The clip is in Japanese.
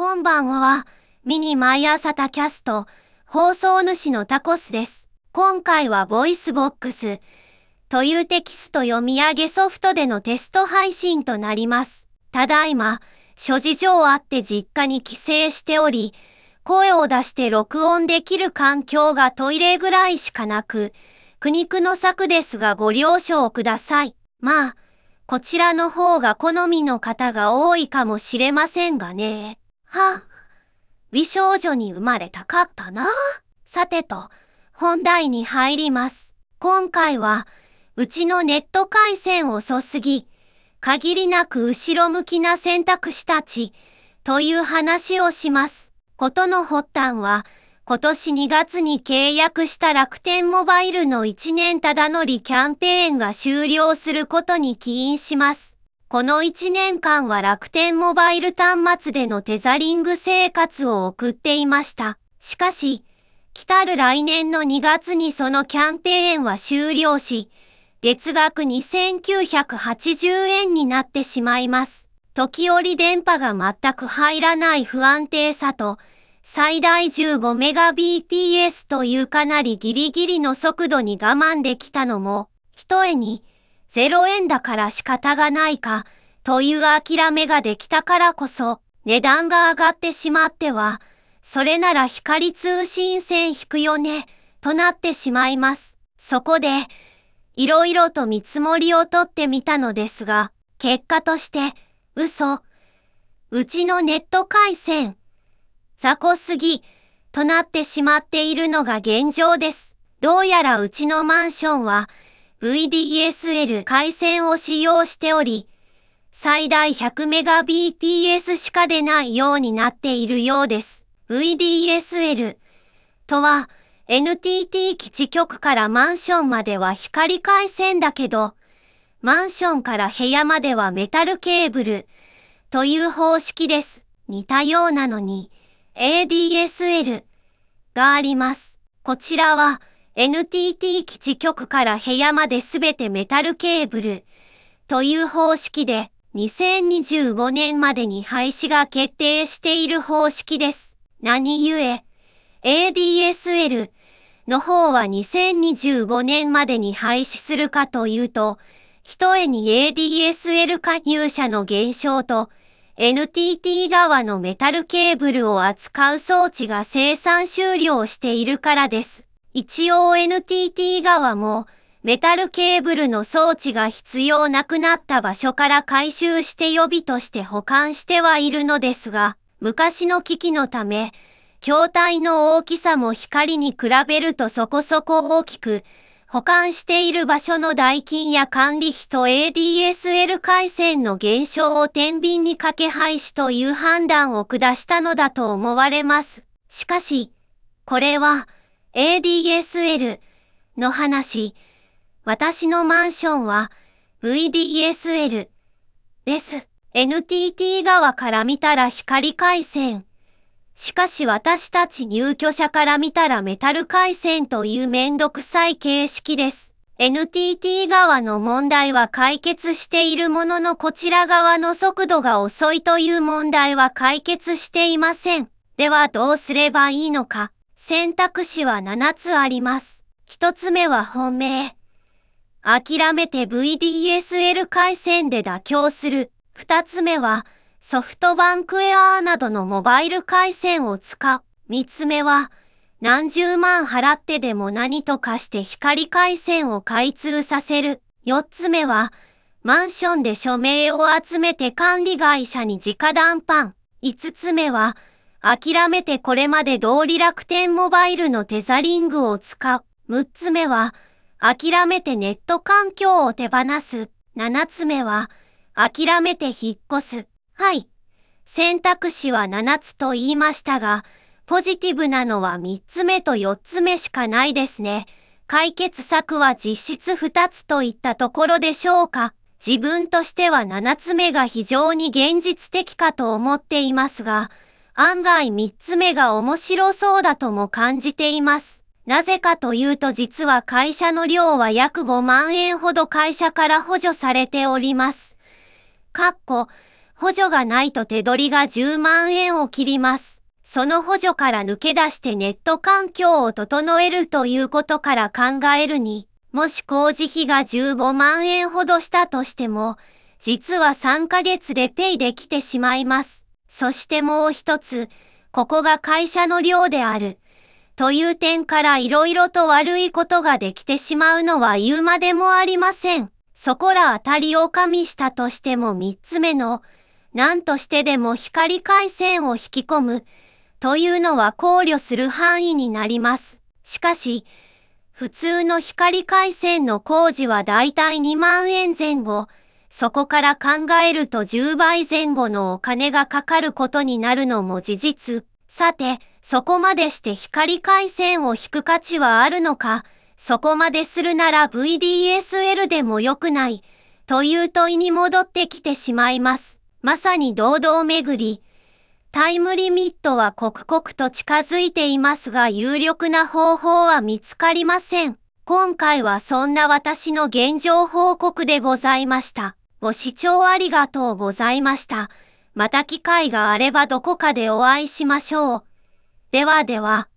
こんばんは。 miniMY朝 tacast、放送主のタコスです。今回は VOICEVOX というテキスト読み上げソフトでのテスト配信となります。ただいま、諸事情あって実家に帰省しており、声を出して録音できる環境がトイレぐらいしかなく、苦肉の策ですがご了承ください。まあ、こちらの方が好みの方が多いかもしれませんがね。は美少女に生まれたかったな。さてと、本題に入ります。今回は、うちのネット回線遅すぎ、限りなく後ろ向きな選択肢たち、という話をします。ことの発端は、今年2月に契約した楽天モバイルの1年ただ乗りキャンペーンが終了することに起因します。この1年間は楽天モバイル端末でのテザリング生活を送っていました。しかし、来たる来年の2月にそのキャンペーンは終了し、月額2980円になってしまいます。時折電波が全く入らない不安定さと、最大 15Mbps というかなりギリギリの速度に我慢できたのも、ひとえに、0円だから仕方がないか、という諦めができたからこそ、値段が上がってしまっては、それなら光通信線引くよね、となってしまいます。そこで、いろいろと見積もりを取ってみたのですが、結果として、嘘。うちのネット回線、雑魚すぎ、となってしまっているのが現状です。どうやらうちのマンションは、VDSL 回線を使用しており、最大 100Mbps しか出ないようになっているようです。VDSL とは、NTT 基地局からマンションまでは光回線だけど、マンションから部屋まではメタルケーブルという方式です。似たようなのに ADSL があります。こちらは NTT 基地局から部屋まですべてメタルケーブルという方式で2025年までに廃止が決定している方式です。何故？ADSL の方は2025年までに廃止するかというと、ひとえに ADSL 加入者の減少と、NTT 側のメタルケーブルを扱う装置が生産終了しているからです。一応 NTT 側も、メタルケーブルの装置が必要なくなった場所から回収して予備として保管してはいるのですが、昔の機器のため、筐体の大きさも光に比べるとそこそこ大きく、保管している場所の代金や管理費と ADSL 回線の減少を天秤にかけ廃止という判断を下したのだと思われます。しかし、これは ADSL の話。私のマンションは VDSL です。NTT 側から見たら光回線。しかし私たち入居者から見たらメタル回線というめんどくさい形式です。NTT 側の問題は解決しているもののこちら側の速度が遅いという問題は解決していません。ではどうすればいいのか。選択肢は7つあります。1つ目は本命。諦めて VDSL 回線で妥協する。2つ目は、ソフトバンクエアーなどのモバイル回線を使う。三つ目は、何十万払ってでも何とかして光回線を開通させる。四つ目は、マンションで署名を集めて管理会社に直談判。五つ目は、諦めてこれまで通り楽天モバイルのテザリングを使う。六つ目は、諦めてネット環境を手放す。七つ目は、諦めて引っ越す。はい。選択肢は7つと言いましたが、ポジティブなのは3つ目と4つ目しかないですね。解決策は実質2つといったところでしょうか。自分としては7つ目が非常に現実的かと思っていますが、案外3つ目が面白そうだとも感じています。なぜかというと実は会社の量は約5万円ほど会社から補助されております。かっこ、補助がないと手取りが10万円を切ります。その補助から抜け出してネット環境を整えるということから考えるに、もし工事費が15万円ほどしたとしても、実は3ヶ月でペイできてしまいます。そしてもう一つ、ここが会社の量である。という点から色々と悪いことができてしまうのは言うまでもありません。そこら当たりを加味したとしても三つ目の、何としてでも光回線を引き込む、というのは考慮する範囲になります。しかし、普通の光回線の工事はだいたい2万円前後、そこから考えると10倍前後のお金がかかることになるのも事実。さて、そこまでして光回線を引く価値はあるのか、そこまでするなら VDSL でも良くない、という問いに戻ってきてしまいます。まさに堂々巡り。タイムリミットは刻々と近づいていますが有力な方法は見つかりません。今回はそんな私の現状報告でございました。ご視聴ありがとうございました。また機会があればどこかでお会いしましょう。ではでは。